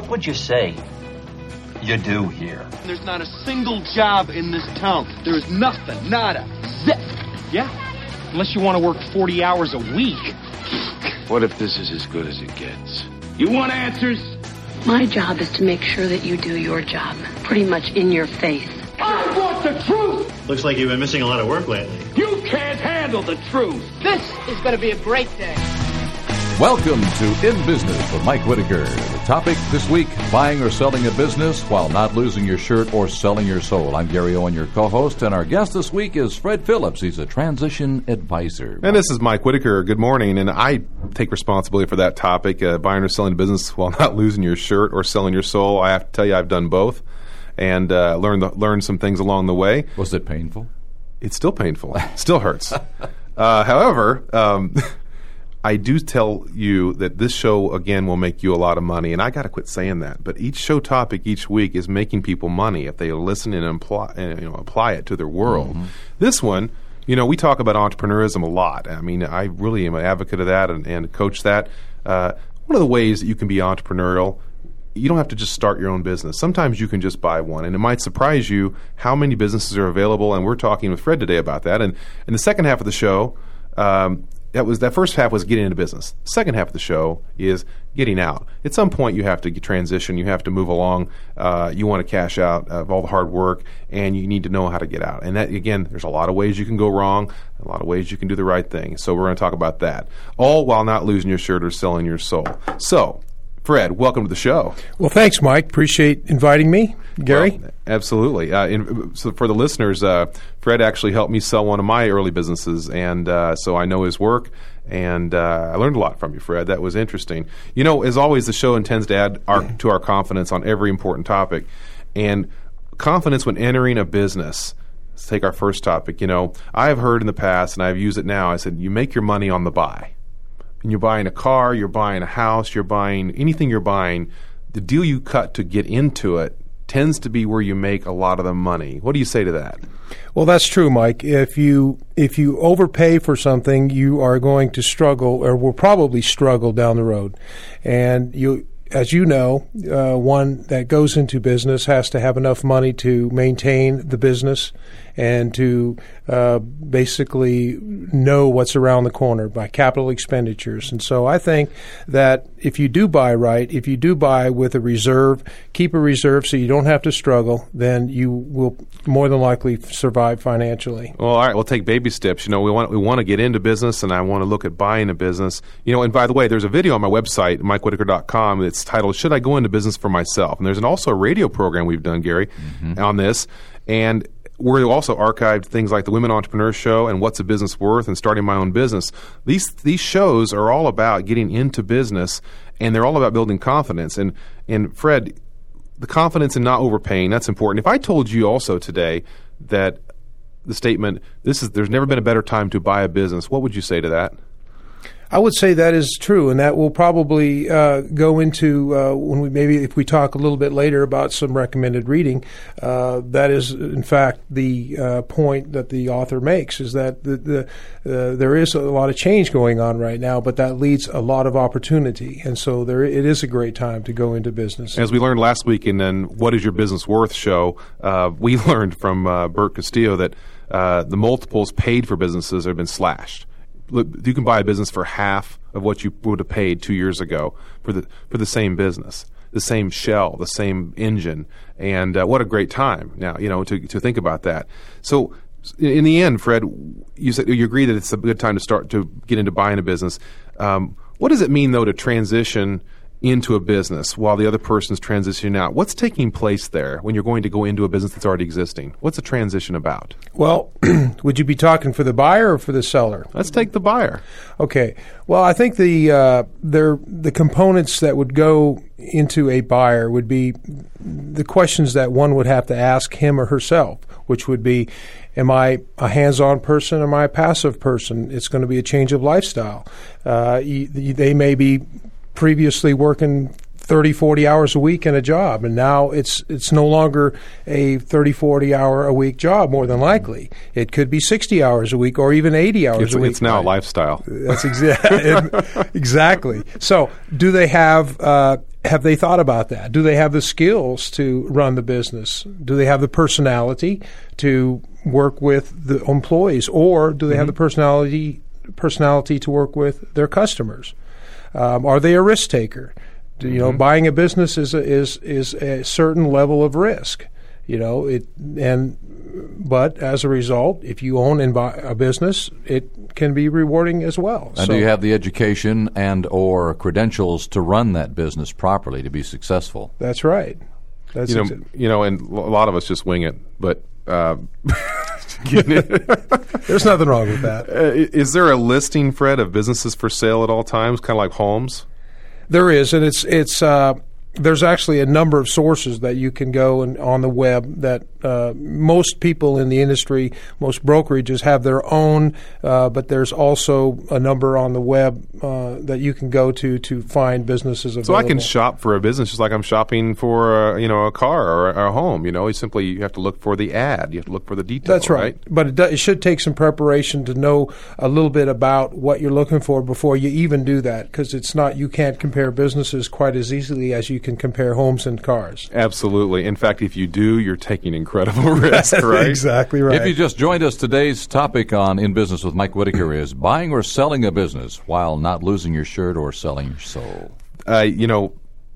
What would you say you do here? There's not a single job in this town. There is nothing, nada, zip. Yeah, unless you want to work 40 hours a week. What if this is as good as it gets? You want answers? My job is to make sure that you do your job, pretty much in your face. I want the truth. Looks like you've been missing a lot of work lately. You can't handle the truth. This is going to be a great day. Welcome to In Business with Mike Whitaker. The topic this week buying or selling a business while not losing your shirt or selling your soul. I'm Gary Owen, your co host, and our guest this week is Fred Phillips. He's a transition advisor. And this is Mike Whitaker. Good morning. And I take responsibility for that topic uh, buying or selling a business while not losing your shirt or selling your soul. I have to tell you, I've done both and uh, learned, the, learned some things along the way. Was it painful? It's still painful, still hurts. Uh, however, um, I do tell you that this show again will make you a lot of money, and I got to quit saying that. But each show topic each week is making people money if they listen and apply, you know, apply it to their world. Mm-hmm. This one, you know, we talk about entrepreneurism a lot. I mean, I really am an advocate of that and, and coach that. Uh, one of the ways that you can be entrepreneurial you don't have to just start your own business. Sometimes you can just buy one, and it might surprise you how many businesses are available. And we're talking with Fred today about that. And in the second half of the show, um, that was that first half was getting into business. Second half of the show is getting out. At some point, you have to transition. You have to move along. Uh, you want to cash out of all the hard work, and you need to know how to get out. And that again, there's a lot of ways you can go wrong. A lot of ways you can do the right thing. So we're going to talk about that, all while not losing your shirt or selling your soul. So Fred, welcome to the show. Well, thanks, Mike. Appreciate inviting me, Gary. Well, absolutely. Uh, in, so for the listeners, uh, Fred actually helped me sell one of my early businesses, and uh, so I know his work, and uh, I learned a lot from you, Fred. That was interesting. You know, as always, the show intends to add our, to our confidence on every important topic, and confidence when entering a business. Let's take our first topic. You know, I have heard in the past, and I've used it now. I said, you make your money on the buy and you're buying a car, you're buying a house, you're buying anything you're buying, the deal you cut to get into it tends to be where you make a lot of the money. What do you say to that? Well, that's true, Mike. If you if you overpay for something, you are going to struggle, or will probably struggle down the road. And you, as you know, uh, one that goes into business has to have enough money to maintain the business and to uh, basically know what's around the corner by capital expenditures. And so I think that if you do buy right, if you do buy with a reserve, keep a reserve so you don't have to struggle, then you will more than likely survive financially. Well, all right, we'll take baby steps. You know, we want we want to get into business, and I want to look at buying a business. You know, and by the way, there's a video on my website, MikeWhitaker.com. It's titled "Should I Go into Business for Myself?" And there's an, also a radio program we've done, Gary, mm-hmm. on this. And we also archived things like the Women Entrepreneur Show and What's a Business Worth and Starting My Own Business. These these shows are all about getting into business, and they're all about building confidence. And and Fred, the confidence in not overpaying that's important. If I told you also today that the statement this is there's never been a better time to buy a business, what would you say to that? I would say that is true, and that will probably uh, go into uh, when we maybe if we talk a little bit later about some recommended reading. Uh, that is, in fact, the uh, point that the author makes is that the, the uh, there is a lot of change going on right now, but that leads a lot of opportunity, and so there it is a great time to go into business. As we learned last week in then "What Is Your Business Worth" show, uh, we learned from Bert Castillo that the multiples paid for businesses have been slashed you can buy a business for half of what you would have paid two years ago for the for the same business, the same shell, the same engine, and uh, what a great time now you know to to think about that. So in the end, Fred, you said you agree that it's a good time to start to get into buying a business. Um, what does it mean though to transition? Into a business while the other person's transitioning out. What's taking place there when you're going to go into a business that's already existing? What's the transition about? Well, would you be talking for the buyer or for the seller? Let's take the buyer. Okay. Well, I think the uh, there the components that would go into a buyer would be the questions that one would have to ask him or herself, which would be Am I a hands-on person? Am I a passive person? It's going to be a change of lifestyle. Uh, they may be previously working 30 40 hours a week in a job and now it's it's no longer a 30 40 hour a week job more than likely it could be 60 hours a week or even 80 hours it's, a week it's now a lifestyle that's exactly exactly so do they have uh, have they thought about that? Do they have the skills to run the business? Do they have the personality to work with the employees, or do they have the personality personality to work with their customers? Um, are they a risk taker? Do, you know, buying a business is a, is is a certain level of risk. You know it, and but as a result, if you own and buy a business, it can be rewarding as well. And So- do you have the education and or credentials to run that business properly to be successful? That's right. That's you know, exa- you know, and a lot of us just wing it. But uh, there's nothing wrong with that. Uh, is there a listing, Fred, of businesses for sale at all times, kind of like homes? There is, and it's it's uh, there's actually a number of sources that you can go and on the web that uh, most people in the industry, most brokerages have their own, uh, but there's also a number on the web uh, that you can go to to find businesses available. So I can shop for a business just like I'm shopping for a, you know a car or a, a home. You know, you simply you have to look for the ad. You have to look for the detail. That's right. But it, do, it should take some preparation to know a little bit about what you're looking for before you even do that because it's not you can't compare businesses quite as easily as you can compare homes and cars. Absolutely. In fact, if you do, you're taking incredible risk, right? exactly right. If you just joined us, today's topic on In Business with Mike Whitaker is buying or selling a business while not losing your shirt or selling your soul. uh, you know,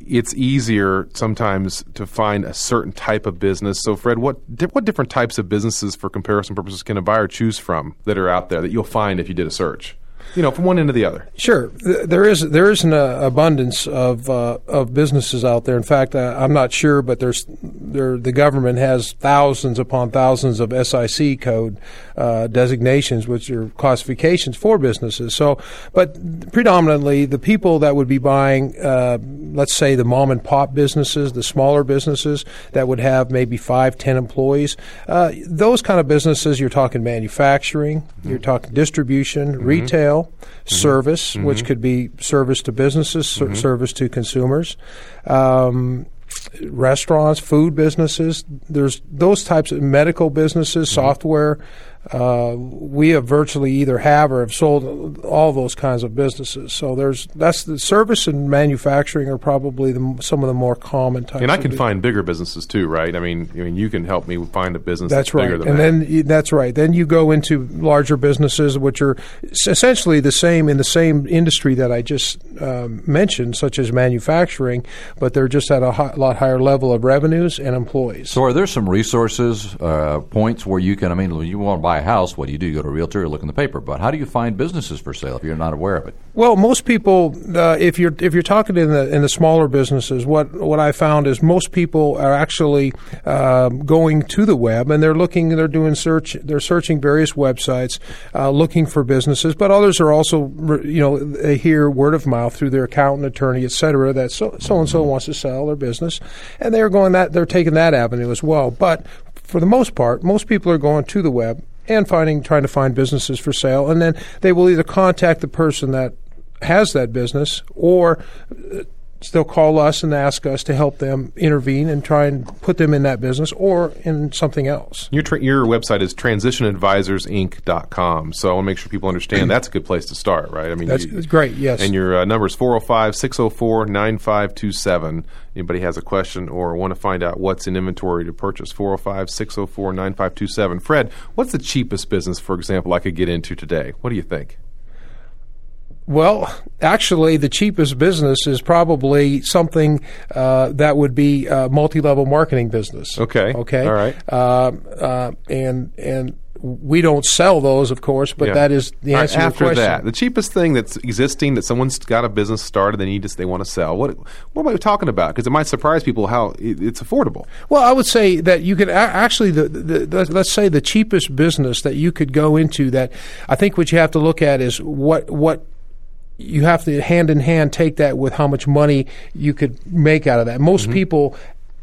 it's easier sometimes to find a certain type of business. So, Fred, what di- what different types of businesses, for comparison purposes, can a buyer choose from that are out there that you'll find if you did a search? You know, from one end to the other. Sure, there is there is an uh, abundance of uh, of businesses out there. In fact, uh, I'm not sure, but there's there the government has thousands upon thousands of SIC code uh, designations, which are classifications for businesses. So, but predominantly the people that would be buying, uh, let's say the mom and pop businesses, the smaller businesses that would have maybe five, ten employees, uh, those kind of businesses. You're talking manufacturing, you're talking distribution, retail, Mm-hmm. service, mm-hmm. which could be service to businesses, ser- mm-hmm. service to consumers. Um, restaurants, food businesses. There's those types of medical businesses, software. Uh, we have virtually either have or have sold all those kinds of businesses. So there's that's the service and manufacturing are probably the, some of the more common types. And I can bu- find bigger businesses too, right? I mean, I mean, you can help me find a business That's that's, right, bigger than and that. then y- that's right. Then you go into larger businesses, which are essentially the same in the same industry that I just um, mentioned, such as manufacturing, but they're just at a hi- lot higher level of revenues and employees. So, are there some resources, uh, points where you can? I mean, you want to buy a house, what do you do? You go to a realtor, you look in the paper. But how do you find businesses for sale if you're not aware of it? Well, most people, uh, if you're if you're talking in the in the smaller businesses, what what I found is most people are actually um, going to the web and they're looking, they're doing search, they're searching various websites, uh, looking for businesses. But others are also, you know, they hear word of mouth through their accountant, attorney, et cetera, that so so and so wants to sell their business, and they're going that they're taking that avenue as well. But for the most part, most people are going to the web and finding trying to find businesses for sale, and then they will either contact the person that has that business, or uh, they'll call us and ask us to help them intervene and try and put them in that business or in something else. Your, tra- your website is transitionadvisorsinc.com. So I want to make sure people understand that's a good place to start, right? I mean, That's you- great, yes. And your uh, number is 405 604 9527. Anybody has a question or want to find out what's in inventory to purchase, 405 604 9527. Fred, what's the cheapest business, for example, I could get into today? What do you think? Well, actually, the cheapest business is probably something uh, that would be a multi-level marketing business. Okay. Okay. All right. Uh, uh, and and we don't sell those, of course, but Yeah. that is the right, answer to your after question. that, the cheapest thing that's existing that someone's got a business started, they need to, they want to sell. What what am I talking about? Because it might surprise people how it's affordable. Well, I would say that you could actually, the, the, the, let's say the cheapest business that you could go into. That I think what you have to look at is what what you have to hand in hand take that with how much money you could make out of that. Mm-hmm. Most people.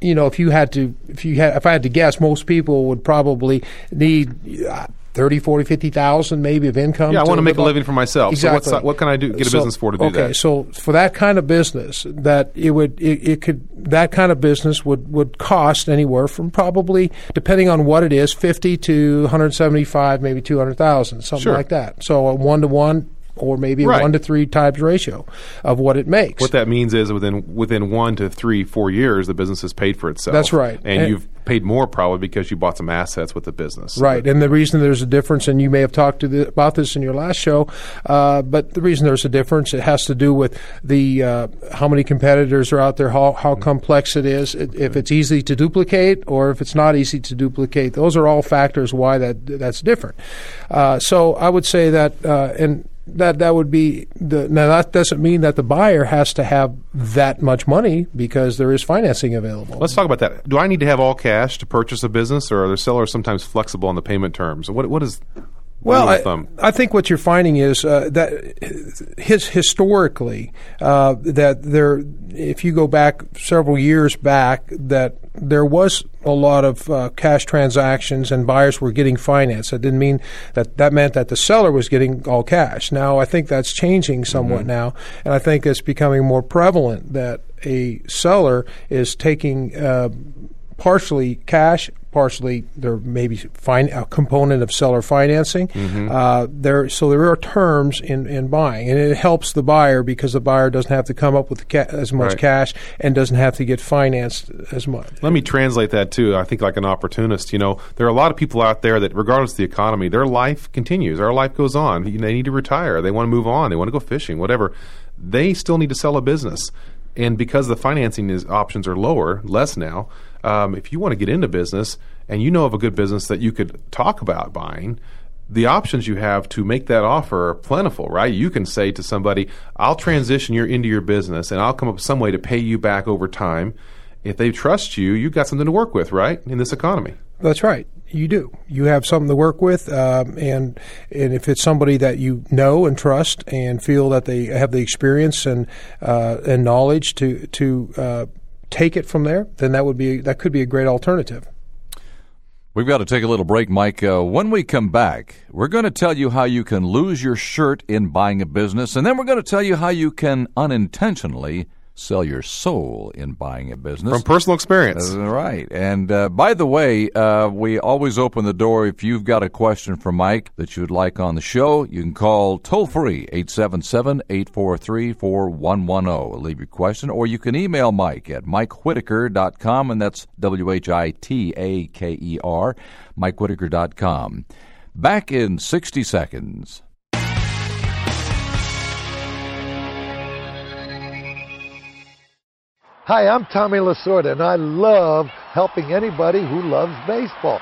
You know, if you had to, if you had, if I had to guess, most people would probably need uh, 30, 40, 50,000 maybe of income. Yeah, I want to make a living for myself. Exactly. So what's, what can I do? Get a So- business for to do okay, that? Okay, so for that kind of business, that it would it, it could that kind of business would would cost anywhere from probably depending on what it is, fifty to one hundred seventy five, maybe two hundred thousand, something Sure. like that. So a one to one. Or maybe a Right. one to three times ratio of what it makes. What that means is within within one to three, four years, the business has paid for itself. That's right. and, And- you've paid more probably because you bought some assets with the business. Right, and the reason there's a difference, and you may have talked to the, about this in your last show, uh, but the reason there's a difference, it has to do with the uh, how many competitors are out there, how, how complex it is, it, if it's easy to duplicate or if it's not easy to duplicate. Those are all factors why that that's different. Uh, so I would say that, uh, and that that would be the now that doesn't mean that the buyer has to have that much money because there is financing available. Let's talk about that. Do I need to have all cash to purchase a business, or are the sellers sometimes flexible on the payment terms? What what is Well, I. I think what you're finding is uh, that his historically uh, that there, if you go back several years back, that there was a lot of uh, cash transactions and buyers were getting finance. That didn't mean that that meant that the seller was getting all cash. Now I think that's changing somewhat now, and I think it's becoming more prevalent that a seller is taking. Uh, partially cash, partially there may be fin- a component of seller financing. Uh, there, so there are terms in, in buying, and it helps the buyer because the buyer doesn't have to come up with ca- as much Right. cash and doesn't have to get financed as much. Let me translate that too. I think like an opportunist. You know, there are a lot of people out there that, regardless of the economy, their life continues. Our life goes on. They need to retire. They want to move on. They want to go fishing. Whatever. They still need to sell a business, and because the financing is, options are lower, less now. Um, if you want to get into business and you know of a good business that you could talk about buying, the options you have to make that offer are plentiful, right? You can say to somebody, I'll transition you into your business and I'll come up with some way to pay you back over time. If they trust you, you've got something to work with, right? In this economy. That's right. You do. You have something to work with, um, and and if it's somebody that you know and trust and feel that they have the experience and uh, and knowledge to to uh, take it from there, then that would be that could be a great alternative. We've got to take a little break, Mike. Uh, when we come back, we're going to tell you how you can lose your shirt in buying a business, and then we're going to tell you how you can unintentionally sell your soul in buying a business. From personal experience. Right. And uh, by the way, uh, we always open the door. If you've got a question for Mike that you'd like on the show, you can call toll free 877 843 4110. Leave your question, or you can email Mike at mikewhitaker.com, and that's W H I T A K E R, mikewhitaker.com. Back in 60 seconds. Hi, I'm Tommy Lasorda, and I love helping anybody who loves baseball.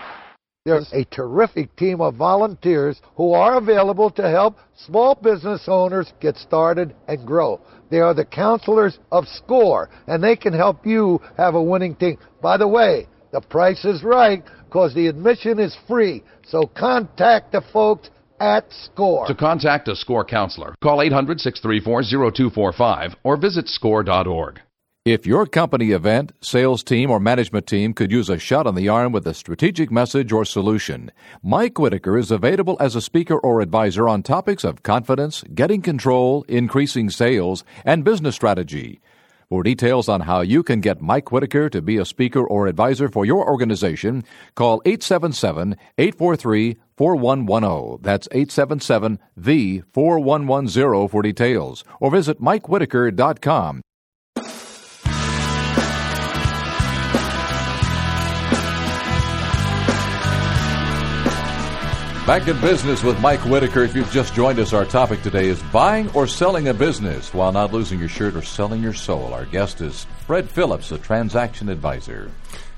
There's a terrific team of volunteers who are available to help small business owners get started and grow. They are the counselors of SCORE, and they can help you have a winning team. By the way, the price is right because the admission is free. So contact the folks at SCORE. To contact a SCORE counselor, call 800 634 0245 or visit score.org. If your company event, sales team, or management team could use a shot on the arm with a strategic message or solution, Mike Whitaker is available as a speaker or advisor on topics of confidence, getting control, increasing sales, and business strategy. For details on how you can get Mike Whitaker to be a speaker or advisor for your organization, call 877 843 4110. That's 877 the 4110 for details. Or visit MikeWhitaker.com. Back in business with Mike Whitaker. If you've just joined us, our topic today is buying or selling a business while not losing your shirt or selling your soul. Our guest is Fred Phillips, a transaction advisor.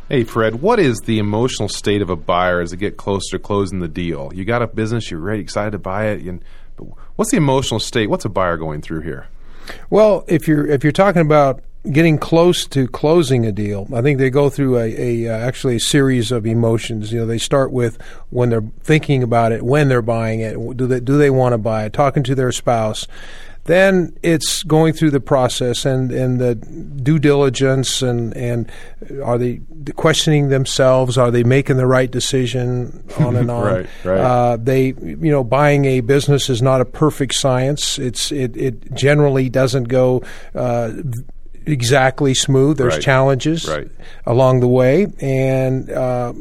Hey, Fred, what is the emotional state of a buyer as they get closer to closing the deal? You got a business, you're ready, excited to buy it. And, but what's the emotional state? What's a buyer going through here? Well, if you're if you're talking about getting close to closing a deal, I think they go through a, a uh, actually a series of emotions. You know, they start with when they're thinking about it, when they're buying it, do they do they want to buy it, talking to their spouse. Then it's going through the process and, and the due diligence and, and are they questioning themselves? Are they making the right decision? On and on. Right, right. Uh, they, you know, buying a business is not a perfect science. It's it, it generally doesn't go. Uh, exactly smooth. There's Right. challenges Right. along the way, and uh,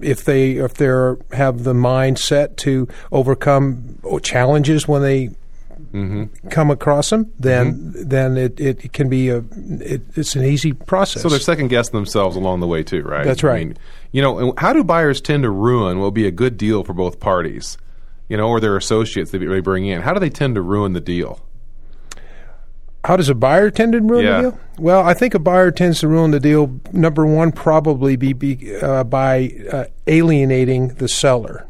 if they if they have the mindset to overcome challenges when they Mm-hmm. come across them, then then it, it can be a it, it's an easy process. So they're second guessing themselves along the way too, right? That's I right. mean, you know, how do buyers tend to ruin what will be a good deal for both parties? You know, or their associates they they bring in. How do they tend to ruin the deal? How does a buyer tend to ruin Yeah. the deal? Well, I think a buyer tends to ruin the deal. Number one, probably be, be uh, by uh, alienating the seller,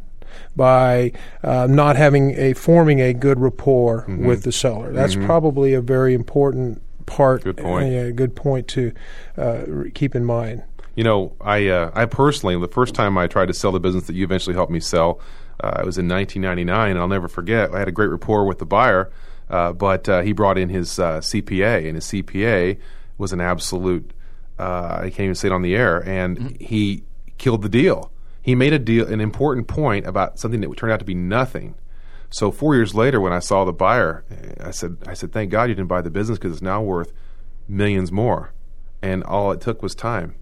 by uh, not having a forming a good rapport Mm-hmm. with the seller. That's probably a very important part. Good point. A, good point to uh, keep in mind. You know, I uh, I personally, the first time I tried to sell the business that you eventually helped me sell, uh, it was in 1999, and I'll never forget. I had a great rapport with the buyer, uh, but uh, he brought in his uh, CPA, and his CPA was an absolute. Uh, I can't even say it on the air, and he killed the deal. He made a deal, an important point about something that would turned out to be nothing. So four years later, when I saw the buyer, I said, "I said, thank God you didn't buy the business because it's now worth millions more." And all it took was time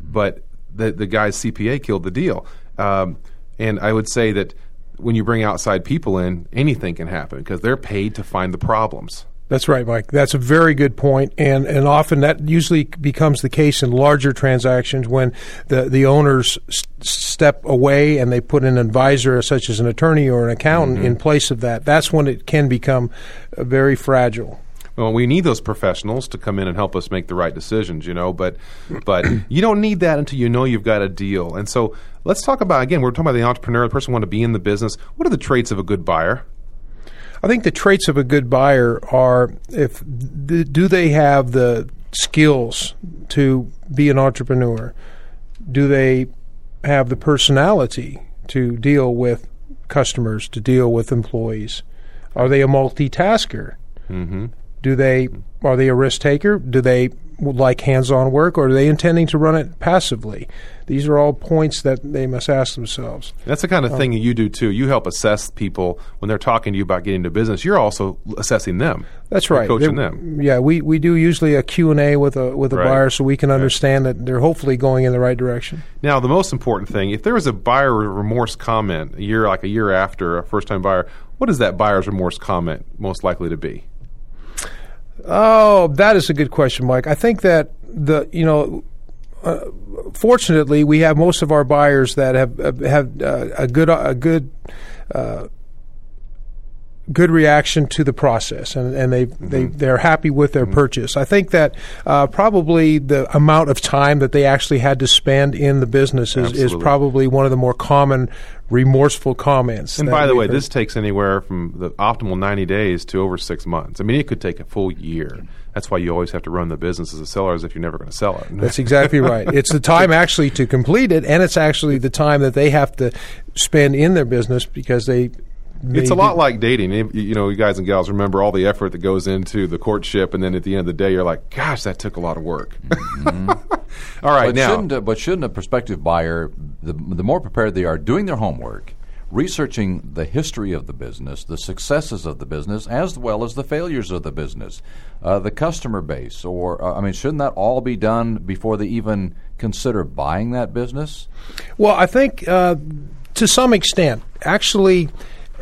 but the the guy's CPA killed the deal. Um, and I would say that when you bring outside people in, anything can happen because they're paid to find the problems. That's right, Mike. That's a very good point, and and often that usually becomes the case in larger transactions when the the owners s- step away and they put an advisor, such as an attorney or an accountant, in place of that. That's when it can become uh, very fragile. Well, we need those professionals to come in and help us make the right decisions, you know. But but you don't need that until you know you've got a deal. And so let's talk about again. We're talking about the entrepreneur, the person who want to be in the business. What are the traits of a good buyer? I think the traits of a good buyer are if do they have the skills to be an entrepreneur? Do they have the personality to deal with customers, to deal with employees? Are they a multitasker? Mm-hmm. Do they are they a risk taker? Do they like hands-on work, or are they intending to run it passively? These are all points that they must ask themselves. That's the kind of um, thing you do too. You help assess people when they're talking to you about getting into business. You're also assessing them. That's right. coaching They're- them. Yeah, we, we do usually a Q&A with a with a Right. buyer so we can understand that they're hopefully going in the right direction. Now, the most important thing, if there was a buyer remorse comment a year, like a year after a first-time buyer, what is that buyer's remorse comment most likely to be? Oh, that is a good question, Mike. I think that the you know, uh, fortunately, we have most of our buyers that have have uh, a good a good. Uh, Good reaction to the process, and, and they they they're happy with their purchase. I think that uh, probably the amount of time that they actually had to spend in the business is, is probably one of the more common remorseful comments. And by the way, heard. this takes anywhere from the optimal 90 days to over six months. I mean, it could take a full year. That's why you always have to run the business as a seller as if you're never going to sell it. That's exactly right. It's the time actually to complete it, and it's actually the time that they have to spend in their business because they. It's a lot like dating. You you know, you guys and gals remember all the effort that goes into the courtship, and then at the end of the day, you're like, "Gosh, that took a lot of work." all right, but now shouldn't a, but shouldn't a prospective buyer, the, the more prepared they are, doing their homework, researching the history of the business, the successes of the business, as well as the failures of the business, uh, the customer base, or uh, I mean, shouldn't that all be done before they even consider buying that business? Well, I think uh, to some extent, actually,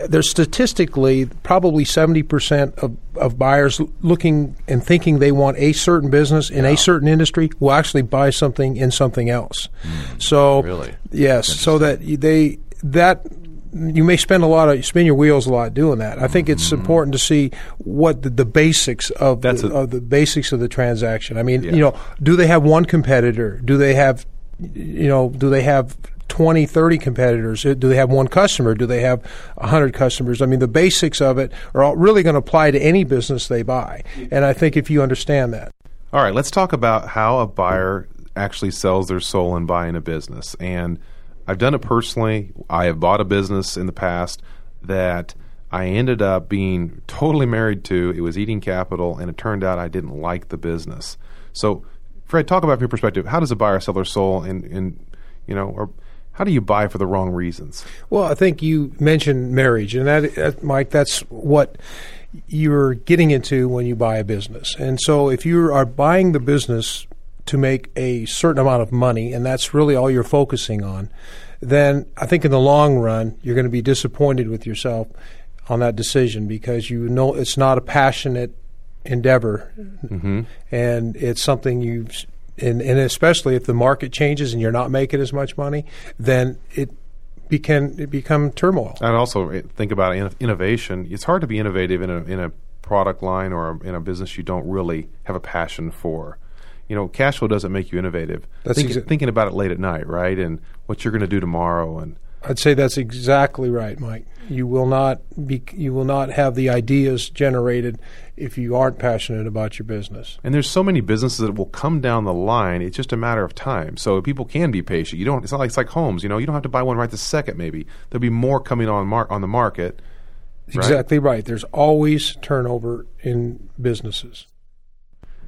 there's statistically probably 70% of, of buyers looking and thinking they want a certain business in a certain industry will actually buy something in something else. Mm. so, really? yes, so that they that you may spend a lot of spin your wheels a lot doing that. I think it's mm-hmm. important to see what the, the basics of That's the, a- of the basics of the transaction. I mean, Yeah. you know, do they have one competitor? Do they have you know, do they have 20, 30 competitors? Uh, Do they have one customer? Do they have 100 customers? I mean, the basics of it are all really going to apply to any business they buy. And I think if you understand that. All right, let's talk about how a buyer actually sells their soul in buying a business. And I've done it personally. I have bought a business in the past that I ended up being totally married to. It was eating capital, and it turned out I didn't like the business. So, Fred, talk about your perspective. How does a buyer sell their soul, and, and you know, or how do you buy for the wrong reasons? Well, I think you mentioned marriage, and that, that Mike, that's what you're getting into when you buy a business. And so, if you are buying the business to make a certain amount of money, and that's really all you're focusing on, then I think in the long run you're going to be disappointed with yourself on that decision because you know it's not a passionate endeavor, mm-hmm. and it's something you. And, and especially if the market changes and you're not making as much money, then it become it become turmoil. And also think about innovation. It's hard to be innovative in a in a product line or in a business you don't really have a passion for. You know, cash flow doesn't make you innovative. That's Think, exa- thinking about it late at night, right? And what you're going to do tomorrow, and I'd say that's exactly right, Mike. You will not be you will not have the ideas generated if you aren't passionate about your business. And there's so many businesses that will come down the line. It's just a matter of time. So people can be patient. You don't. It's not like it's like homes. You know, you don't have to buy one right this second. Maybe there'll be more coming on mar- on the market. Right? Exactly right. There's always turnover in businesses.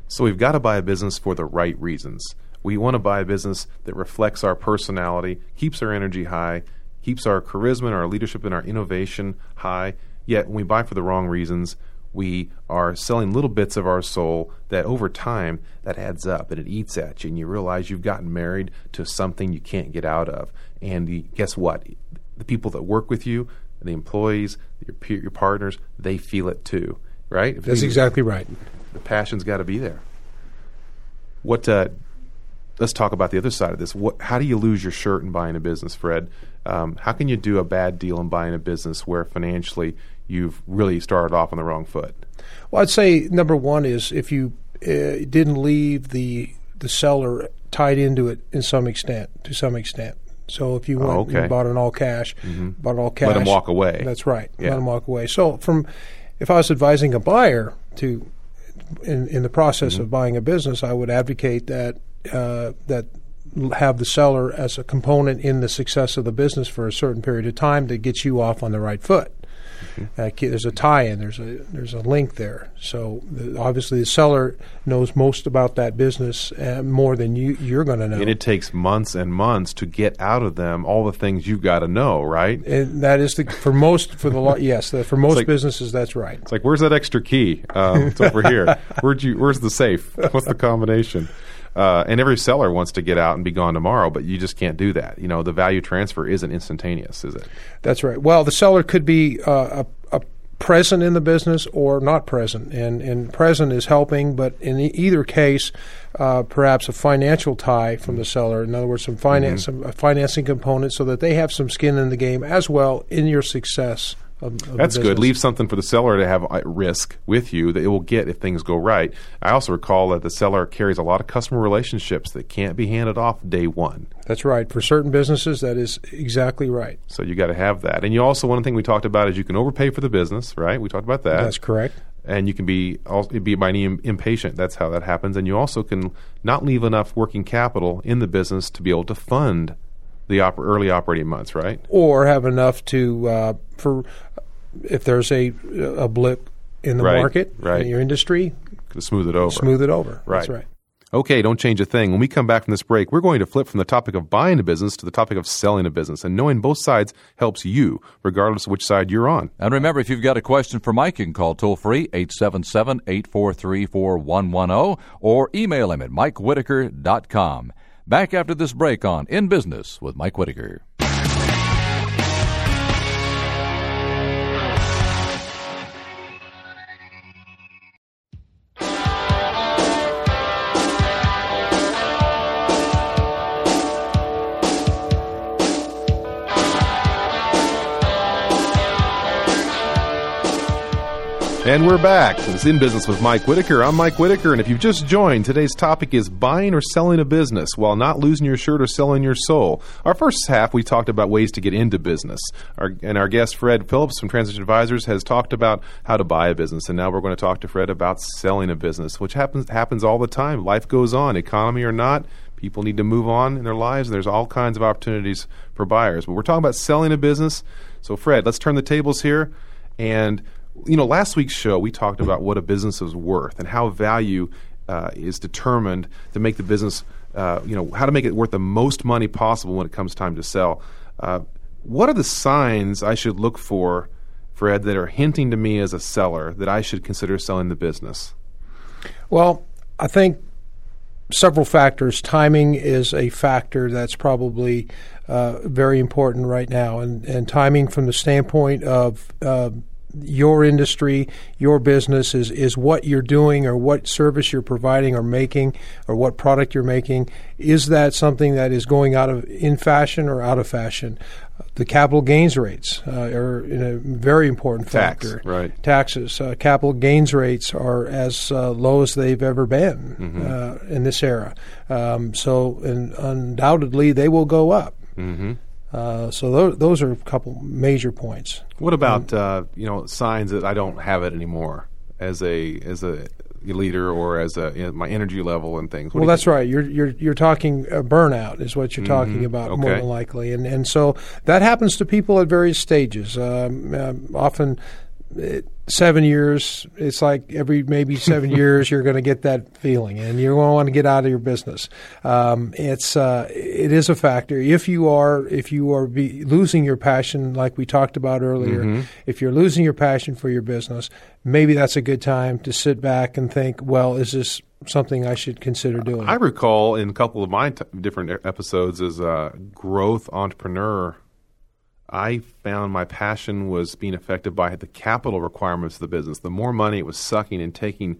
So we've got to buy a business for the right reasons. We want to buy a business that reflects our personality, keeps our energy high, keeps our charisma and our leadership and our innovation high. Yet when we buy for the wrong reasons, we are selling little bits of our soul that over time that adds up and it eats at you and you realize you've gotten married to something you can't get out of. And guess what? The people that work with you the employees your peer, your partners they feel it too right? If that's we, exactly right. The passion's got to be there. What uh, let's talk about the other side of this. What, how do you lose your shirt in buying a business fred um, how can you do a bad deal in buying a business where financially you've really started off on the wrong foot? Well, I'd say number one is if you uh, didn't leave the the seller tied into it in some extent, to some extent. So if you went oh, okay. and bought an all cash, mm-hmm. bought all cash, let them walk away. That's right. Yeah. Let them walk away. So from if I was advising a buyer to in in the process mm-hmm. of buying a business, I would advocate that uh, that have the seller as a component in the success of the business for a certain period of time to get you off on the right foot. Mm-hmm. Uh, there's a tie-in. There's a there's a link there. So the, obviously the seller knows most about that business uh, more than you you're going to know. And it takes months and months to get out of them all the things you've got to know, right? And that is the for most for the yes the, for most like, businesses that's right. It's like where's that extra key? Um, it's over here. Where'd you? Where's the safe? What's the combination? Uh, and every seller wants to get out and be gone tomorrow, but you just can't do that. You know, the value transfer isn't instantaneous, is it? That's right. Well, the seller could be uh, a, a present in the business or not present. And, and present is helping, but in either case, uh, perhaps a financial tie from the seller. In other words, some finance, mm-hmm. some financing component, so that they have some skin in the game as well in your success of, of That's good. Leave something for the seller to have at risk with you that it will get if things go right. I also recall that the seller carries a lot of customer relationships that can't be handed off day one. That's right. For certain businesses, that is exactly right. So you got to have that. And you also one thing we talked about is you can overpay for the business, right? We talked about that. That's correct. And you can be be by any impatient. That's how that happens. And you also can not leave enough working capital in the business to be able to fund the op- early operating months, right? Or have enough to uh, for if there's a a blip in the right, market right. in your industry, to smooth it over. Smooth it over. Right. That's right. Okay, don't change a thing. When we come back from this break, we're going to flip from the topic of buying a business to the topic of selling a business. And knowing both sides helps you, regardless of which side you're on. And remember, if you've got a question for Mike, you can call toll free 877 843 4110 or email him at mikewhitaker.com. Back after this break on In Business with Mike Whitaker. And we're back. It's In Business with Mike Whitaker. I'm Mike Whitaker, and if you've just joined, today's topic is buying or selling a business while not losing your shirt or selling your soul. Our first half, we talked about ways to get into business. Our, and our guest, Fred Phillips from Transition Advisors, has talked about how to buy a business. And now we're going to talk to Fred about selling a business, which happens, happens all the time. Life goes on, economy or not. People need to move on in their lives, and there's all kinds of opportunities for buyers. But we're talking about selling a business. So, Fred, let's turn the tables here. And you know, last week's show we talked about what a business is worth and how value uh, is determined to make the business, uh, you know, how to make it worth the most money possible when it comes time to sell. Uh, what are the signs I should look for, Fred, that are hinting to me as a seller that I should consider selling the business? Well, I think several factors. Timing is a factor that's probably uh, very important right now, and, and timing from the standpoint of uh, your industry, your business is, is what you're doing or what service you're providing or making or what product you're making. Is that something that is going out of in fashion or out of fashion? The capital gains rates uh, are a very important Tax, factor. right. Taxes. Uh, capital gains rates are as uh, low as they've ever been Mm-hmm. uh, in this era. Um, so, and undoubtedly, they will go up. Mm-hmm. Uh, so those, those are a couple major points. What about uh, you know signs that I don't have it anymore as a as a leader or as a you know, my energy level and things? What well, that's right. You're you're you're talking uh, burnout is what you're talking Mhm. about more than likely, and and so that happens to people at various stages. Um, um, often. It, seven years, it's like every maybe seven years you're going to get that feeling, and you're going to want to get out of your business. Um, it's uh, it is a factor. If you are if you are losing your passion, like we talked about earlier, Mhm. if you're losing your passion for your business, maybe that's a good time to sit back and think, well, is this something I should consider doing? I recall in a couple of my t- different episodes as a growth entrepreneur, I found my passion was being affected by the capital requirements of the business. The more money it was sucking and taking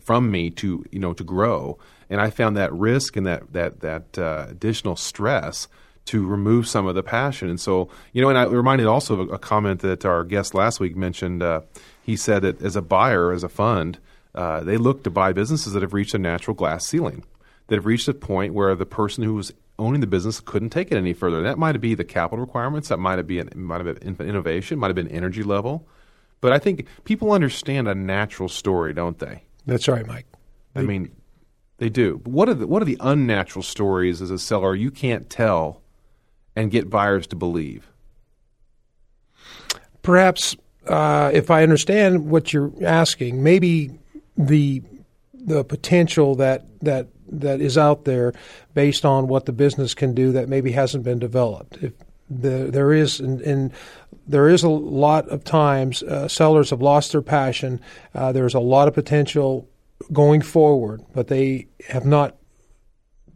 from me to you know to grow, and I found that risk and that that that uh, additional stress to remove some of the passion. And so you know, and I reminded also of a, comment that our guest last week mentioned. Uh, he said that as a buyer, as a fund, uh, they look to buy businesses that have reached a natural glass ceiling that have reached a point where the person who was owning the business couldn't take it any further. That might be the capital requirements. That might have been might have been innovation. Might have been energy level. But I think people understand a natural story, don't they? That's right, Mike. I mean, they do. But what are the, what are the unnatural stories as a seller you can't tell and get buyers to believe? Perhaps, uh, if I understand what you're asking, maybe the the potential that that that is out there based on what the business can do that maybe hasn't been developed. If the, there is and, and there is a lot of times uh, sellers have lost their passion. Uh, there's a lot of potential going forward, but they have not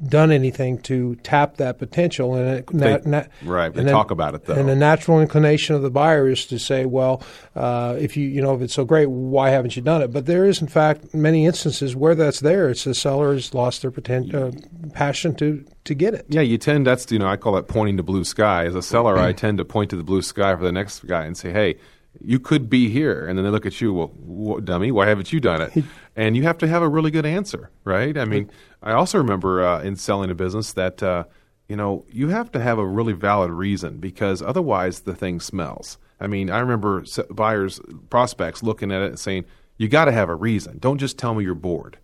done anything to tap that potential. And it, They- na- na- right, they and talk about it, though. And the natural inclination of the buyer is to say, "Well, uh, if you you know if it's so great, why haven't you done it?" But there is, in fact, many instances where that's there. It's the seller has lost their poten- uh, passion to to get it. Yeah, you tend. That's you know I call that pointing to blue sky. As a seller, I tend to point to the blue sky for the next guy and say, "Hey, you could be here." And then they look at you, "Well, dummy, why haven't you done it?" And you have to have a really good answer, right? I mean, I also remember uh, in selling a business that uh, you know you have to have a really valid reason because otherwise the thing smells. I mean, I remember buyers, prospects looking at it and saying, "You got to have a reason. Don't just tell me you're bored."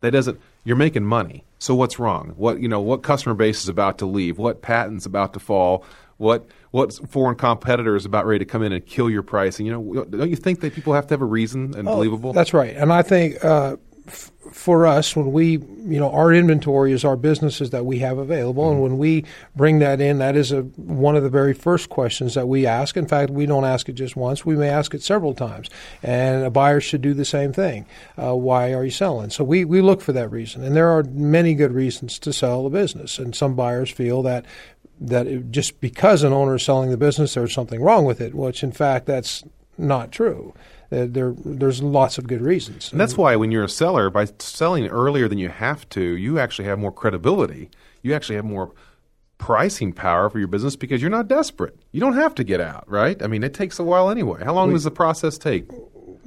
That doesn't. You're making money. So what's wrong? What you know? What customer base is about to leave? What patents about to fall? What what foreign competitor is about ready to come in and kill your pricing? You know, don't you think that people have to have a reason and Oh, believable? That's right, and I think uh, f- for us, when we, you know, our inventory is our businesses that we have available, Mm-hmm. and when we bring that in, that is a one of the very first questions that we ask. In fact, we don't ask it just once; we may ask it several times, and a buyer should do the same thing. Uh, why are you selling? So we we look for that reason, and there are many good reasons to sell a business, and some buyers feel that. That it, just because an owner is selling the business, there's something wrong with it, which in fact that's not true. Uh, there, there's lots of good reasons. And that's why when you're a seller, by selling earlier than you have to, you actually have more credibility. You actually have more pricing power for your business because you're not desperate. You don't have to get out, right? I mean, it takes a while anyway. How long We- does the process take?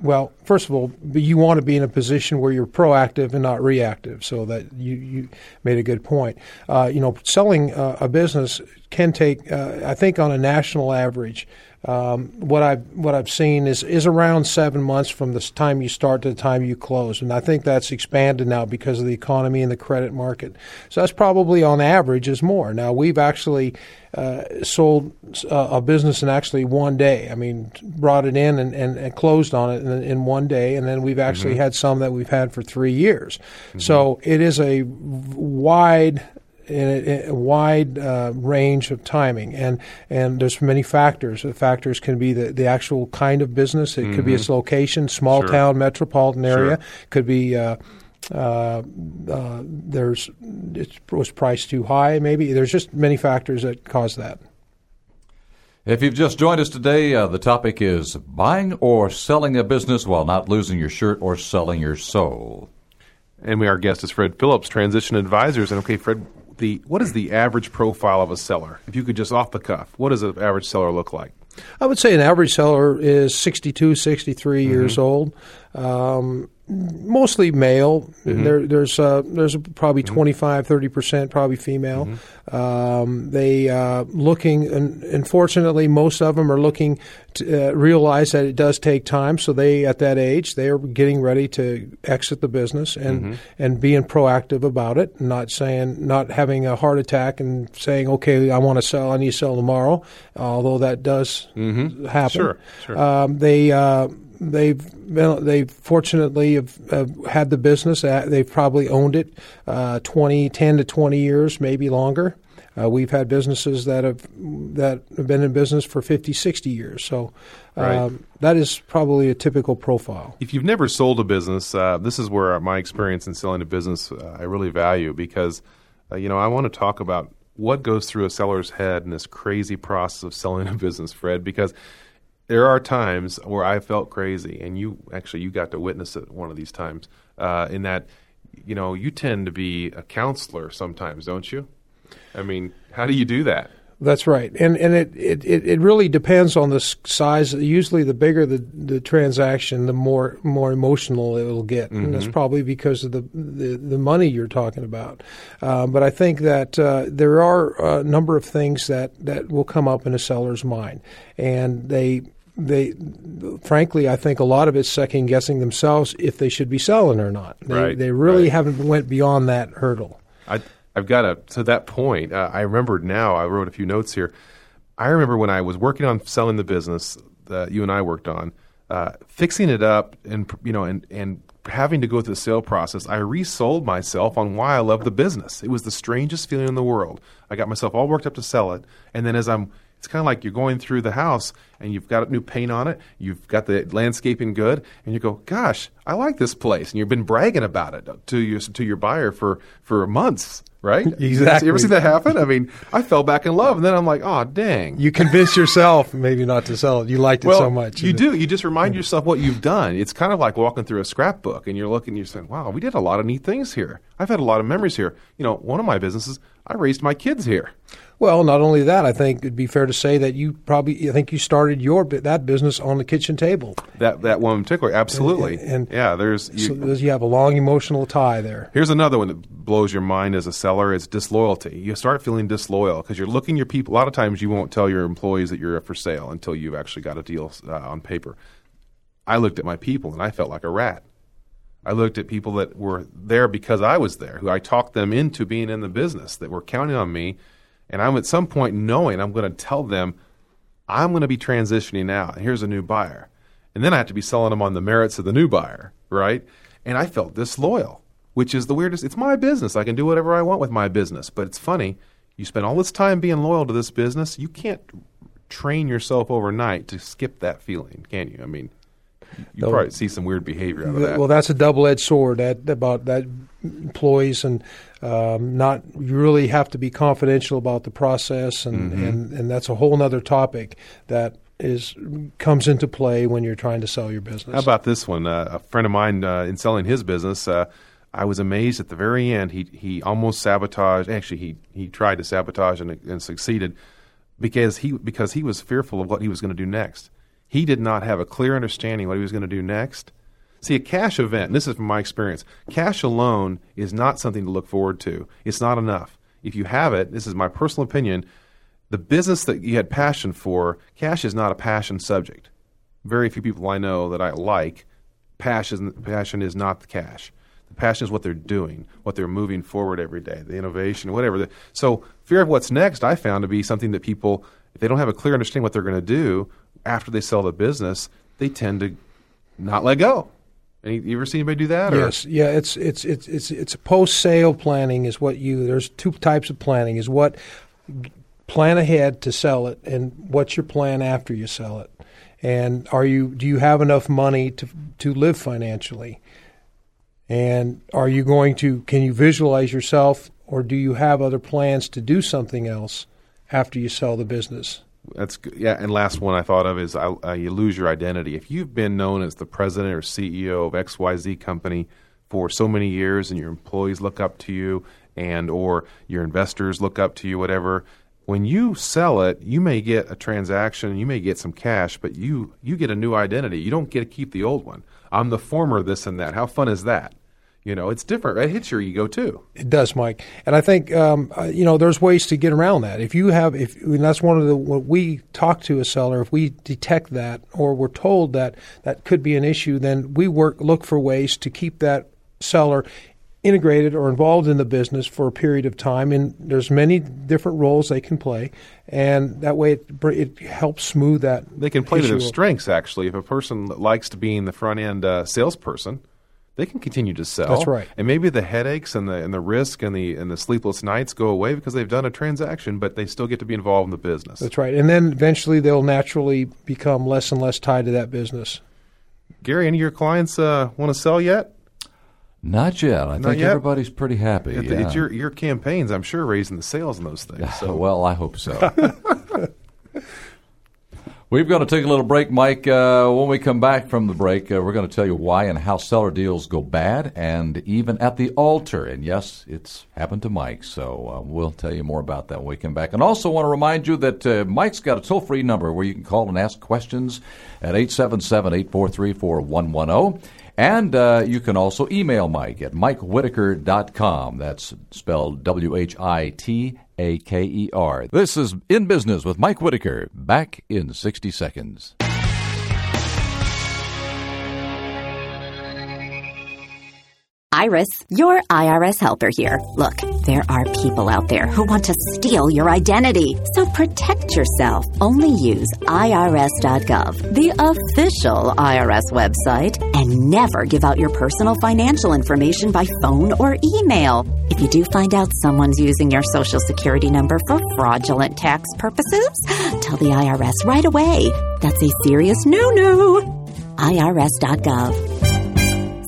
Well, first of all, you want to be in a position where you're proactive and not reactive. So that you, you made a good point. Uh, you know, selling uh, a business can take, uh, I think, on a national average, um, what I've what I've seen is is around seven months from the time you start to the time you close, and I think that's expanded now because of the economy and the credit market. So that's probably on average is more. Now we've actually uh, sold uh, a business in actually one day. I mean, brought it in and, and, and closed on it in, in one day, and then we've actually Mhm. had some that we've had for three years. So it is a wide a, a wide uh, range of timing, and and there's many factors. The factors can be the, the actual kind of business. It could be its Mhm. location, small Sure. town, metropolitan area. Sure. Could be. Uh, uh, uh, there's it was priced too high. Maybe there's just many factors that cause that. If you've just joined us today, uh, the topic is buying or selling a business while not losing your shirt or selling your soul. And we, our guest is Fred Phillips, Transition Advisors. And okay, Fred, the what is the average profile of a seller? If you could just off the cuff, what does an average seller look like? I would say an average seller is 62, 63 mm-hmm. years old. Um, mostly male. Mm-hmm. There, there's uh, there's probably mm-hmm. 25, 30 percent probably female. Mm-hmm. Um, they uh, looking, and unfortunately, most of them are looking to uh, realize that it does take time. So they, at that age, they are getting ready to exit the business and mm-hmm. and being proactive about it, not saying not having a heart attack and saying, okay, I want to sell, I need to sell tomorrow. Although that does mm-hmm. happen. Sure, sure. Um, they uh, they've been, they fortunately have, have, had the business. Uh, they've probably owned it uh, 20, 10 to 20 years, maybe longer. Uh, we've had businesses that have that have been in business for 50, 60 years. So um, right. that is probably a typical profile. If you've never sold a business, uh, this is where my experience in selling a business uh, I really value because uh, you know I want to talk about what goes through a seller's head in this crazy process of selling a business, Fred, because there are times where I felt crazy, and you actually you got to witness it one of these times. Uh, in that, you know, you tend to be a counselor sometimes, don't you? I mean, how do you do that? That's right, and and it, it, it really depends on the size. Usually, the bigger the, the transaction, the more more emotional it will get, mm-hmm. and that's mm-hmm. probably because of the the, the money you're talking about. Uh, but I think that uh, there are a number of things that that will come up in a seller's mind, and they they frankly I think a lot of it's second guessing themselves if they should be selling or not. They, right, they really right. haven't went beyond that hurdle. I I've got a to that point. Uh, I remember now. I wrote a few notes here. I remember when I was working on selling the business that you and I worked on, uh, fixing it up, and you know, and and having to go through the sale process. I resold myself on why I love the business. It was the strangest feeling in the world. I got myself all worked up to sell it, and then as I'm it's kind of like you're going through the house and you've got new paint on it, you've got the landscaping good, and you go, "Gosh, I like this place," and you've been bragging about it to your to your buyer for for months right? Exactly. You ever see that happen? I mean, I fell back in love, and then I'm like, oh, dang. You convinced yourself maybe not to sell it. You liked it well, so much. You do. You just remind yourself what you've done. It's kind of like walking through a scrapbook, and you're looking, you're saying, wow, we did a lot of neat things here. I've had a lot of memories here. You know, one of my businesses, I raised my kids here. Well, not only that, I think it'd be fair to say that you probably, I think you started your that business on the kitchen table. That that one in particular, absolutely. And, and yeah, there's you, so you have a long emotional tie there. Here's another one that blows your mind as a seller: is disloyalty. You start feeling disloyal because you're looking your people. A lot of times, you won't tell your employees that you're for sale until you've actually got a deal uh, on paper. I looked at my people and I felt like a rat. I looked at people that were there because I was there, who I talked them into being in the business, that were counting on me and I'm at some point knowing I'm going to tell them I'm going to be transitioning out. And here's a new buyer. And then I have to be selling them on the merits of the new buyer, right? And I felt disloyal, which is the weirdest. It's my business. I can do whatever I want with my business. But it's funny. You spend all this time being loyal to this business. You can't train yourself overnight to skip that feeling, can you? I mean, you probably see some weird behavior out of that. Well, that's a double-edged sword. That about that employees and um, not you really have to be confidential about the process, and, mm-hmm. and, and that's a whole other topic that is comes into play when you're trying to sell your business. How about this one? Uh, a friend of mine uh, in selling his business. Uh, I was amazed at the very end. He he almost sabotaged. Actually, he he tried to sabotage and, and succeeded because he because he was fearful of what he was going to do next. He did not have a clear understanding what he was going to do next. See, a cash event, this is from my experience, cash alone is not something to look forward to. It's not enough. If you have it, this is my personal opinion, the business that you had passion for, cash is not a passion subject. Very few people I know that I like, passion, passion is not the cash. Passion is what they're doing, what they're moving forward every day, the innovation, whatever. So, fear of what's next, I found to be something that people, if they don't have a clear understanding what they're going to do after they sell the business, they tend to not let go. Any, you ever seen anybody do that? Or? Yes, yeah. It's it's it's it's it's post sale planning is what you. There's two types of planning. Is what plan ahead to sell it, and what's your plan after you sell it, and are you do you have enough money to to live financially, and are you going to can you visualize yourself, or do you have other plans to do something else after you sell the business? That's good. yeah. And last one I thought of is uh, uh, you lose your identity. If you've been known as the president or CEO of X Y Z company for so many years, and your employees look up to you, and or your investors look up to you, whatever. When you sell it, you may get a transaction, you may get some cash, but you you get a new identity. You don't get to keep the old one. I'm the former this and that. How fun is that? You know, it's different. It hits your ego too. It does, Mike. And I think um, uh, you know there's ways to get around that. If you have, if and that's one of the what we talk to a seller. If we detect that or we're told that that could be an issue, then we work look for ways to keep that seller integrated or involved in the business for a period of time. And there's many different roles they can play, and that way it, it helps smooth that. They can play to their strengths. Actually, if a person likes to be in the front end uh, salesperson, they can continue to sell. That's right. And maybe the headaches and the and the risk and the and the sleepless nights go away because they've done a transaction, but they still get to be involved in the business. That's right. And then eventually they'll naturally become less and less tied to that business. Gary, any of your clients uh, want to sell yet? Not yet. I Not think yet? everybody's pretty happy. It- yeah. It's your your campaigns, I'm sure, raising the sales in those things. So well, I hope so. We've got to take a little break, Mike. Uh, when we come back from the break, uh, we're going to tell you why and how seller deals go bad, and even at the altar. And yes, it's happened to Mike, so uh, we'll tell you more about that when we come back. And also want to remind you that uh, Mike's got a toll free number where you can call and ask questions at 877 843 4110. And uh, you can also email Mike at mikewhitaker.com. That's spelled W H I T A K E R. This is In Business with Mike Whitaker. Back in 60 seconds. Iris, your IRS helper here. Look, there are people out there who want to steal your identity. So protect yourself. Only use IRS.gov, the official IRS website, and never give out your personal financial information by phone or email. If you do find out someone's using your social security number for fraudulent tax purposes, tell the IRS right away. That's a serious no no. IRS.gov.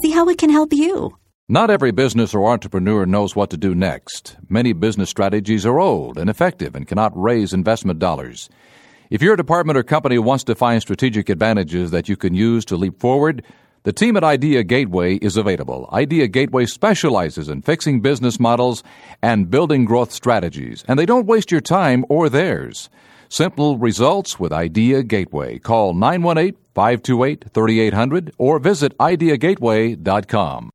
See how it can help you. Not every business or entrepreneur knows what to do next. Many business strategies are old, and ineffective, and cannot raise investment dollars. If your department or company wants to find strategic advantages that you can use to leap forward, the team at Idea Gateway is available. Idea Gateway specializes in fixing business models and building growth strategies, and they don't waste your time or theirs. Simple results with Idea Gateway. Call 918 528 3800 or visit ideagateway.com.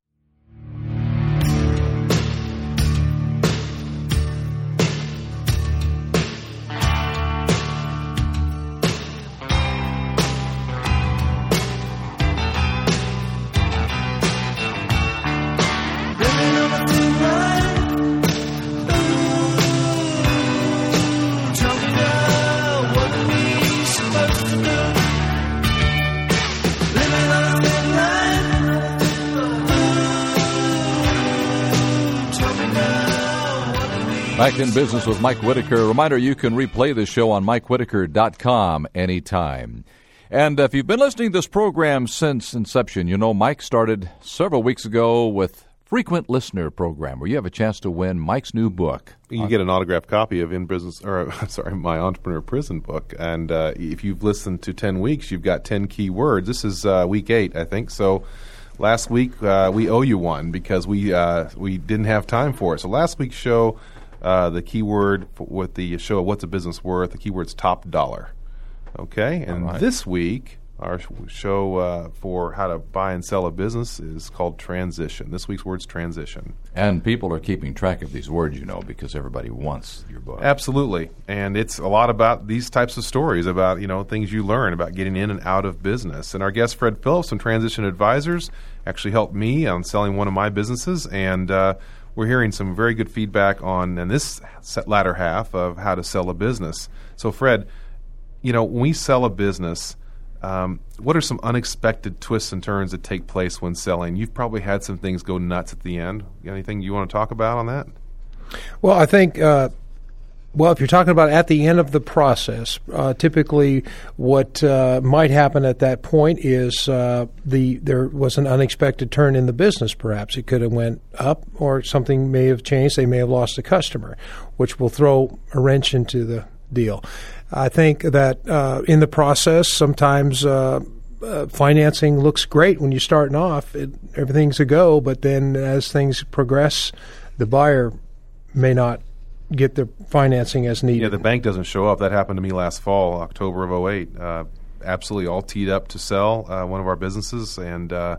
Back in business with Mike Whitaker. Reminder you can replay this show on mikewhitaker.com anytime. And if you've been listening to this program since inception, you know Mike started several weeks ago with Frequent Listener Program, where you have a chance to win Mike's new book. You get an autographed copy of In Business, or sorry, my Entrepreneur Prison book. And uh, if you've listened to 10 weeks, you've got 10 key words. This is uh, week eight, I think. So last week, uh, we owe you one because we, uh, we didn't have time for it. So last week's show, uh, the keyword with the show, What's a Business Worth? The keyword's top dollar. Okay? And right. this week, our show uh, for how to buy and sell a business is called transition. This week's word's transition. And people are keeping track of these words, you know, because everybody wants your book. Absolutely, and it's a lot about these types of stories about you know things you learn about getting in and out of business. And our guest Fred Phillips from Transition Advisors actually helped me on selling one of my businesses, and uh, we're hearing some very good feedback on in this latter half of how to sell a business. So, Fred, you know when we sell a business. Um, what are some unexpected twists and turns that take place when selling? You've probably had some things go nuts at the end. Anything you want to talk about on that? Well, I think. Uh, well, if you're talking about at the end of the process, uh, typically what uh, might happen at that point is uh, the there was an unexpected turn in the business. Perhaps it could have went up, or something may have changed. They may have lost a customer, which will throw a wrench into the deal. I think that uh, in the process, sometimes uh, uh, financing looks great when you're starting off. It, everything's a go, but then as things progress, the buyer may not get the financing as needed. Yeah, the bank doesn't show up. That happened to me last fall, October of 08. Uh, absolutely all teed up to sell uh, one of our businesses, and uh,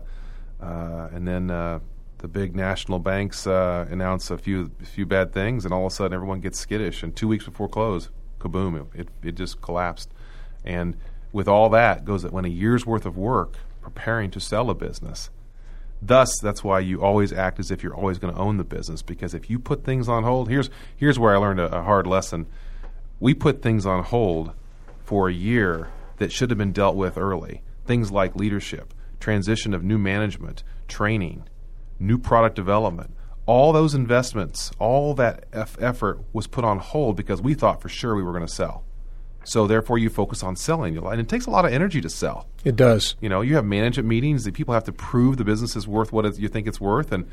uh and then uh, the big national banks uh, announce a few a few bad things, and all of a sudden everyone gets skittish. And two weeks before close, kaboom! It it just collapsed. And with all that goes that when a year's worth of work preparing to sell a business. Thus, that's why you always act as if you're always going to own the business. Because if you put things on hold, here's here's where I learned a, a hard lesson. We put things on hold for a year that should have been dealt with early. Things like leadership, transition of new management, training, new product development. All those investments, all that effort was put on hold because we thought for sure we were going to sell. So therefore, you focus on selling, and it takes a lot of energy to sell. It does. You know, you have management meetings that people have to prove the business is worth what you think it's worth, and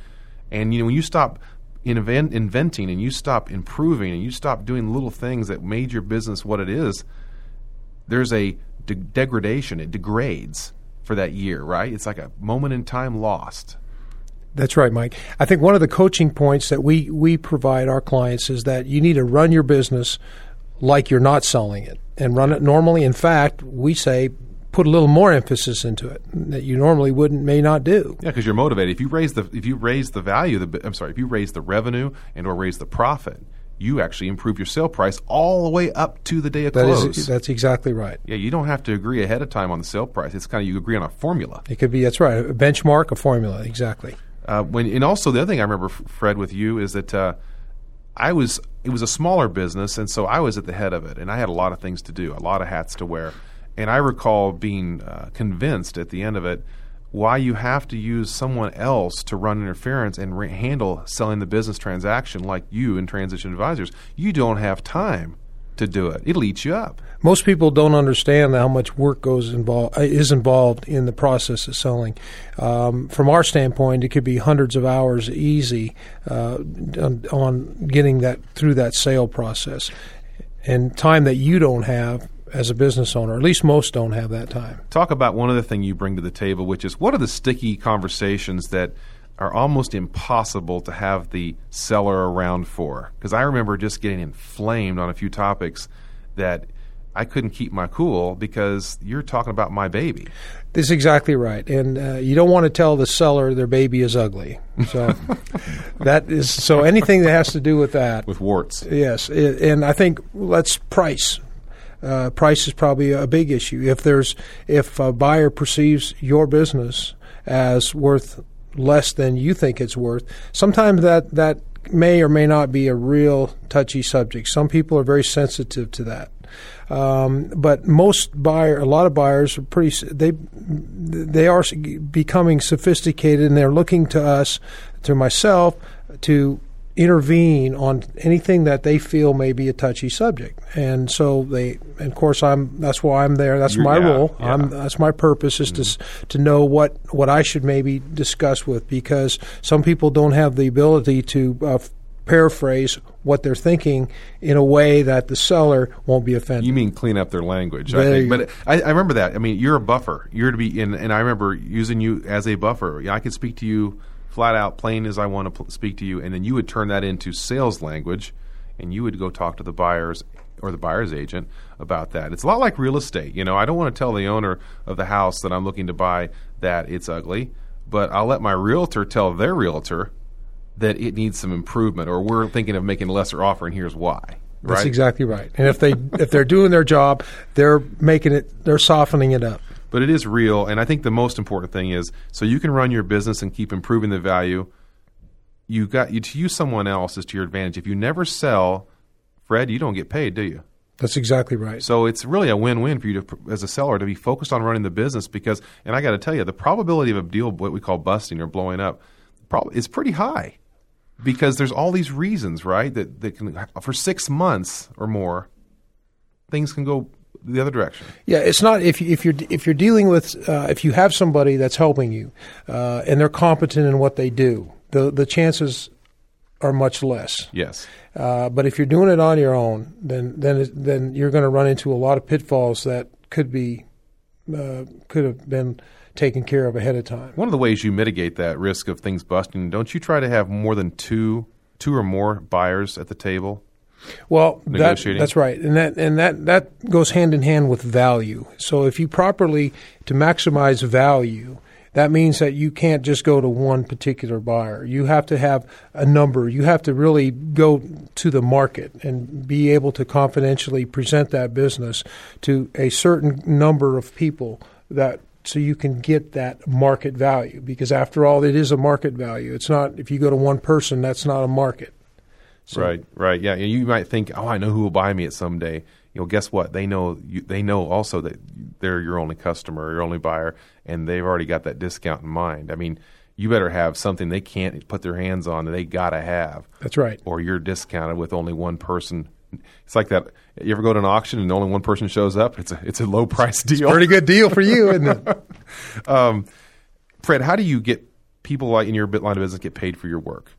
and you know when you stop invent, inventing and you stop improving and you stop doing little things that made your business what it is, there's a de- degradation. It degrades for that year, right? It's like a moment in time lost. That's right, Mike. I think one of the coaching points that we, we provide our clients is that you need to run your business like you're not selling it and run it normally. In fact, we say put a little more emphasis into it that you normally wouldn't may not do. Yeah, because you're motivated. If you raise the if you raise the value, the I'm sorry, if you raise the revenue and or raise the profit, you actually improve your sale price all the way up to the day of that close. Is, that's exactly right. Yeah, you don't have to agree ahead of time on the sale price. It's kind of you agree on a formula. It could be that's right, a benchmark, a formula, exactly. Uh, when and also the other thing I remember, Fred, with you is that uh, I was it was a smaller business, and so I was at the head of it, and I had a lot of things to do, a lot of hats to wear, and I recall being uh, convinced at the end of it why you have to use someone else to run interference and re- handle selling the business transaction like you in transition advisors. You don't have time to do it. It'll eat you up. Most people don't understand how much work goes involved uh, is involved in the process of selling. Um, from our standpoint, it could be hundreds of hours easy uh, on, on getting that through that sale process, and time that you don't have as a business owner. At least most don't have that time. Talk about one other thing you bring to the table, which is what are the sticky conversations that are almost impossible to have the seller around for? Because I remember just getting inflamed on a few topics that I couldn't keep my cool because you're talking about my baby. This is exactly right, and uh, you don't want to tell the seller their baby is ugly. So that is so anything that has to do with that with warts. Yes, it, and I think let's price uh, price is probably a big issue. If there's if a buyer perceives your business as worth less than you think it's worth, sometimes that that may or may not be a real touchy subject. Some people are very sensitive to that. Um, but most buyer, a lot of buyers are pretty. They they are becoming sophisticated, and they're looking to us, to myself, to intervene on anything that they feel may be a touchy subject. And so they, and of course, I'm. That's why I'm there. That's You're, my yeah, role. Yeah. I'm, that's my purpose is mm-hmm. to to know what what I should maybe discuss with because some people don't have the ability to. Uh, paraphrase what they're thinking in a way that the seller won't be offended. You mean clean up their language? I think. But I, I, remember that. I mean, you're a buffer. You're to be in, and I remember using you as a buffer. I could speak to you flat out, plain as I want to pl- speak to you, and then you would turn that into sales language, and you would go talk to the buyers or the buyer's agent about that. It's a lot like real estate. You know, I don't want to tell the owner of the house that I'm looking to buy that it's ugly, but I'll let my realtor tell their realtor that it needs some improvement, or we're thinking of making a lesser offer, and here's why. Right? That's exactly right. And if they if they're doing their job, they're making it, they're softening it up but it is real. And I think the most important thing is so you can run your business and keep improving the value. You got you to use someone else is to your advantage. If you never sell, Fred, you don't get paid, do you? That's exactly right. So it's really a win-win for you to, as a seller, to be focused on running the business because, and I got to tell you, the probability of a deal, what we call busting or blowing up, is pretty high because there's all these reasons, right? That that can for six months or more, things can go the other direction. Yeah, it's not if you, if you're if you're dealing with uh, if you have somebody that's helping you uh, and they're competent in what they do, the the chances are much less. Yes. Uh, but if you're doing it on your own, then then then you're going to run into a lot of pitfalls that could be uh, could have been taken care of ahead of time. One of the ways you mitigate that risk of things busting, don't you try to have more than two two or more buyers at the table? Well, that, that's right, and that and that that goes hand in hand with value. So if you properly to maximize value, that means that you can't just go to one particular buyer. You have to have a number. You have to really go to the market and be able to confidentially present that business to a certain number of people that so you can get that market value because after all it is a market value. It's not if you go to one person that's not a market. So, right, right. Yeah, you might think, "Oh, I know who will buy me it someday." You know, guess what? They know you, they know also that they're your only customer, your only buyer, and they've already got that discount in mind. I mean, you better have something they can't put their hands on that they got to have. That's right. Or you're discounted with only one person. It's like that. You ever go to an auction and only one person shows up? It's a it's a low price deal. It's pretty good deal for you, isn't it? um, Fred, how do you get people like in your bit line of business get paid for your work?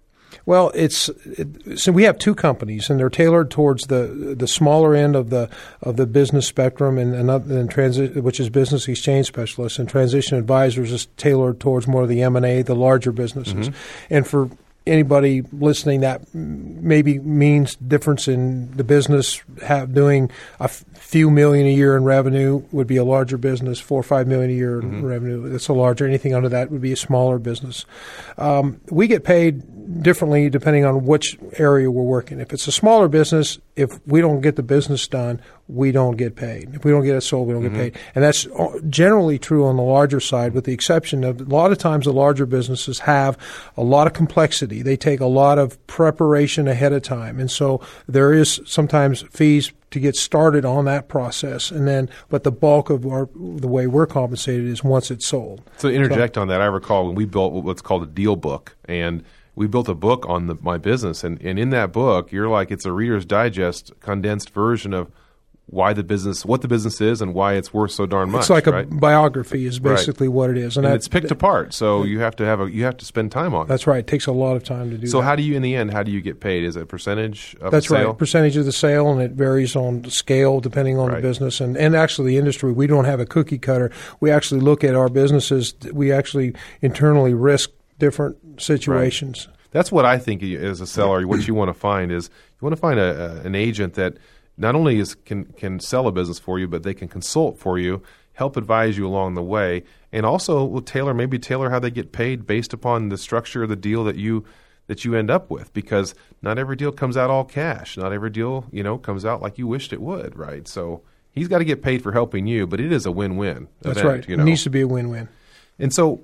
Well, it's it, so we have two companies, and they're tailored towards the the smaller end of the of the business spectrum, and and, and transi- which is business exchange specialists, and transition advisors is tailored towards more of the M and A, the larger businesses, mm-hmm. and for anybody listening that maybe means difference in the business have doing a f- few million a year in revenue would be a larger business four or five million a year in mm-hmm. revenue that's a larger anything under that would be a smaller business um, we get paid differently depending on which area we're working if it's a smaller business if we don't get the business done we don't get paid. If we don't get it sold, we don't mm-hmm. get paid. And that's generally true on the larger side, with the exception of a lot of times the larger businesses have a lot of complexity. They take a lot of preparation ahead of time. And so there is sometimes fees to get started on that process. And then, but the bulk of our, the way we're compensated is once it's sold. So interject so, on that, I recall when we built what's called a deal book and we built a book on the, my business and, and in that book you're like it's a reader's digest condensed version of why the business, what the business is, and why it's worth so darn much. It's like right? a biography, is basically right. what it is, and, and it's picked apart. So you have to have a, you have to spend time on it. That's right. It takes a lot of time to do. So that. how do you, in the end, how do you get paid? Is it a percentage of That's the sale? right, percentage of the sale, and it varies on scale depending on right. the business and and actually the industry. We don't have a cookie cutter. We actually look at our businesses. We actually internally risk different situations. Right. That's what I think as a seller. what you want to find is you want to find a, a, an agent that not only is can can sell a business for you, but they can consult for you, help advise you along the way, and also will tailor maybe tailor how they get paid based upon the structure of the deal that you that you end up with because not every deal comes out all cash. Not every deal, you know, comes out like you wished it would, right? So he's got to get paid for helping you, but it is a win-win. That's event, right. You know? It needs to be a win-win. And so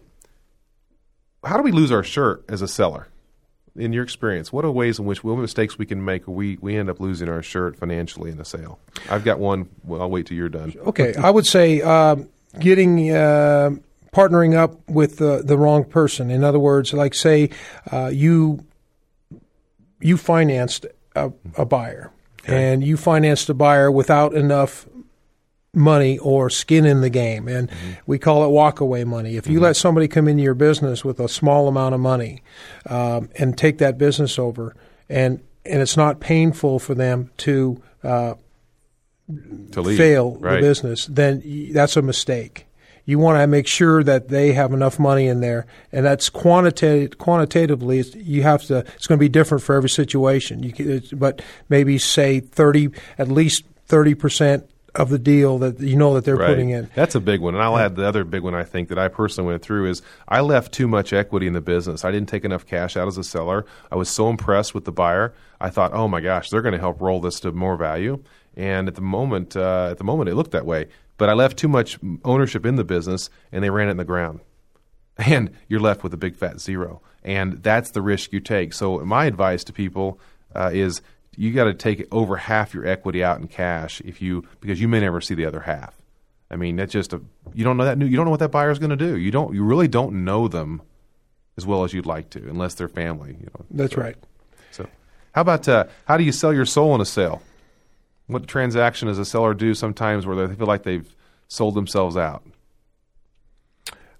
how do we lose our shirt as a seller? in your experience, what are ways in which what mistakes we can make we we end up losing our shirt financially in a sale? I've got one. Well, I'll wait till you're done. Okay, I would say uh, getting. Uh, partnering up with the, the wrong person. In other words, like say uh, you you financed a, a buyer, okay. and you financed a buyer without enough money or skin in the game. And mm-hmm. we call it walkaway money. If you mm-hmm. let somebody come into your business with a small amount of money um, and take that business over, and, and it's not painful for them to, uh, to leave. fail right. the business, then that's a mistake. You want to make sure that they have enough money in there, and that's quantitative. Quantitatively, you have to. It's going to be different for every situation. You, but maybe say thirty, at least thirty percent of the deal that you know that they're right. putting in. That's a big one. And I'll add the other big one I think that I personally went through is I left too much equity in the business. I didn't take enough cash out as a seller. I was so impressed with the buyer. I thought, oh my gosh, they're going to help roll this to more value. And at the moment, uh, at the moment, it looked that way. But I left too much ownership in the business, and they ran it in the ground. And you're left with a big fat zero. And that's the risk you take. So my advice to people uh, is you got to take over half your equity out in cash if you because you may never see the other half. I mean, that's just a you don't know that new you don't know what that buyer is going to do. You don't you really don't know them as well as you'd like to unless they're family. You know, that's so, right. So, how about uh, how do you sell your soul in a sale? What transaction does a seller do sometimes where they feel like they've sold themselves out?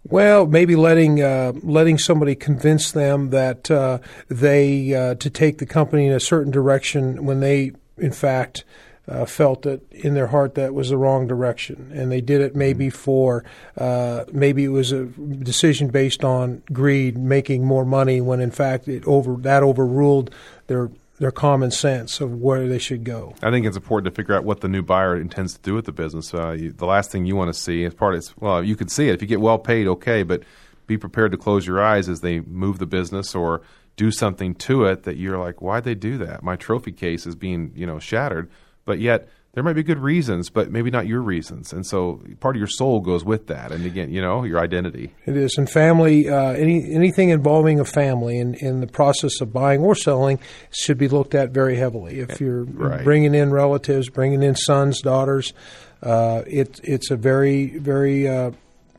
Well, maybe letting uh, letting somebody convince them that uh, they uh, to take the company in a certain direction when they, in fact, uh, felt that in their heart that was the wrong direction, and they did it maybe for uh, maybe it was a decision based on greed, making more money when in fact it over that overruled their their common sense of where they should go. I think it's important to figure out what the new buyer intends to do with the business. Uh, you, the last thing you want to see as part of well, you can see it if you get well paid, okay, but be prepared to close your eyes as they move the business or do something to it that you're like, why'd they do that? My trophy case is being you know shattered, but yet there might be good reasons, but maybe not your reasons. And so part of your soul goes with that. And again, you know, your identity. It is. And family, uh, any, anything involving a family in, in the process of buying or selling should be looked at very heavily. If you're right. bringing in relatives, bringing in sons, daughters, uh, it, it's a very, very uh,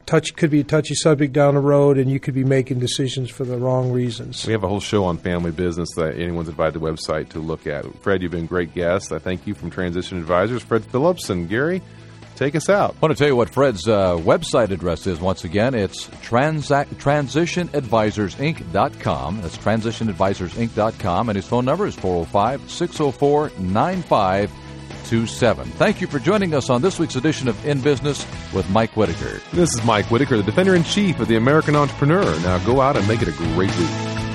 touch could be a touchy subject down the road, and you could be making decisions for the wrong reasons. We have a whole show on family business that anyone's invited to the website to look at. Fred, you've been a great guest. I thank you from Transition Advisors, Fred Phillips and Gary. Take us out. I want to tell you what Fred's uh, website address is once again. It's transa- transitionadvisorsinc.com. That's transitionadvisorsinc.com. And his phone number is 405 604 827. Thank you for joining us on this week's edition of In Business with Mike Whitaker. This is Mike Whitaker, the Defender in Chief of the American Entrepreneur. Now go out and make it a great week.